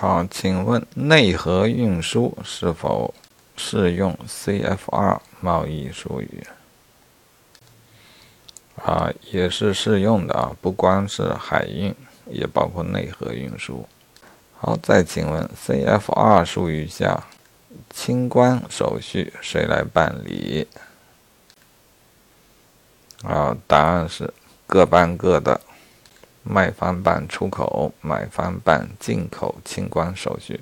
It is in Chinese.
好，请问内河运输是否适用 CFR 贸易术语？啊，也是适用的啊，不光是海运，也包括内河运输。好，再请问 CFR 术语下，清关手续谁来办理？啊，答案是各办各的，卖方办出口，买方办进口清关手续。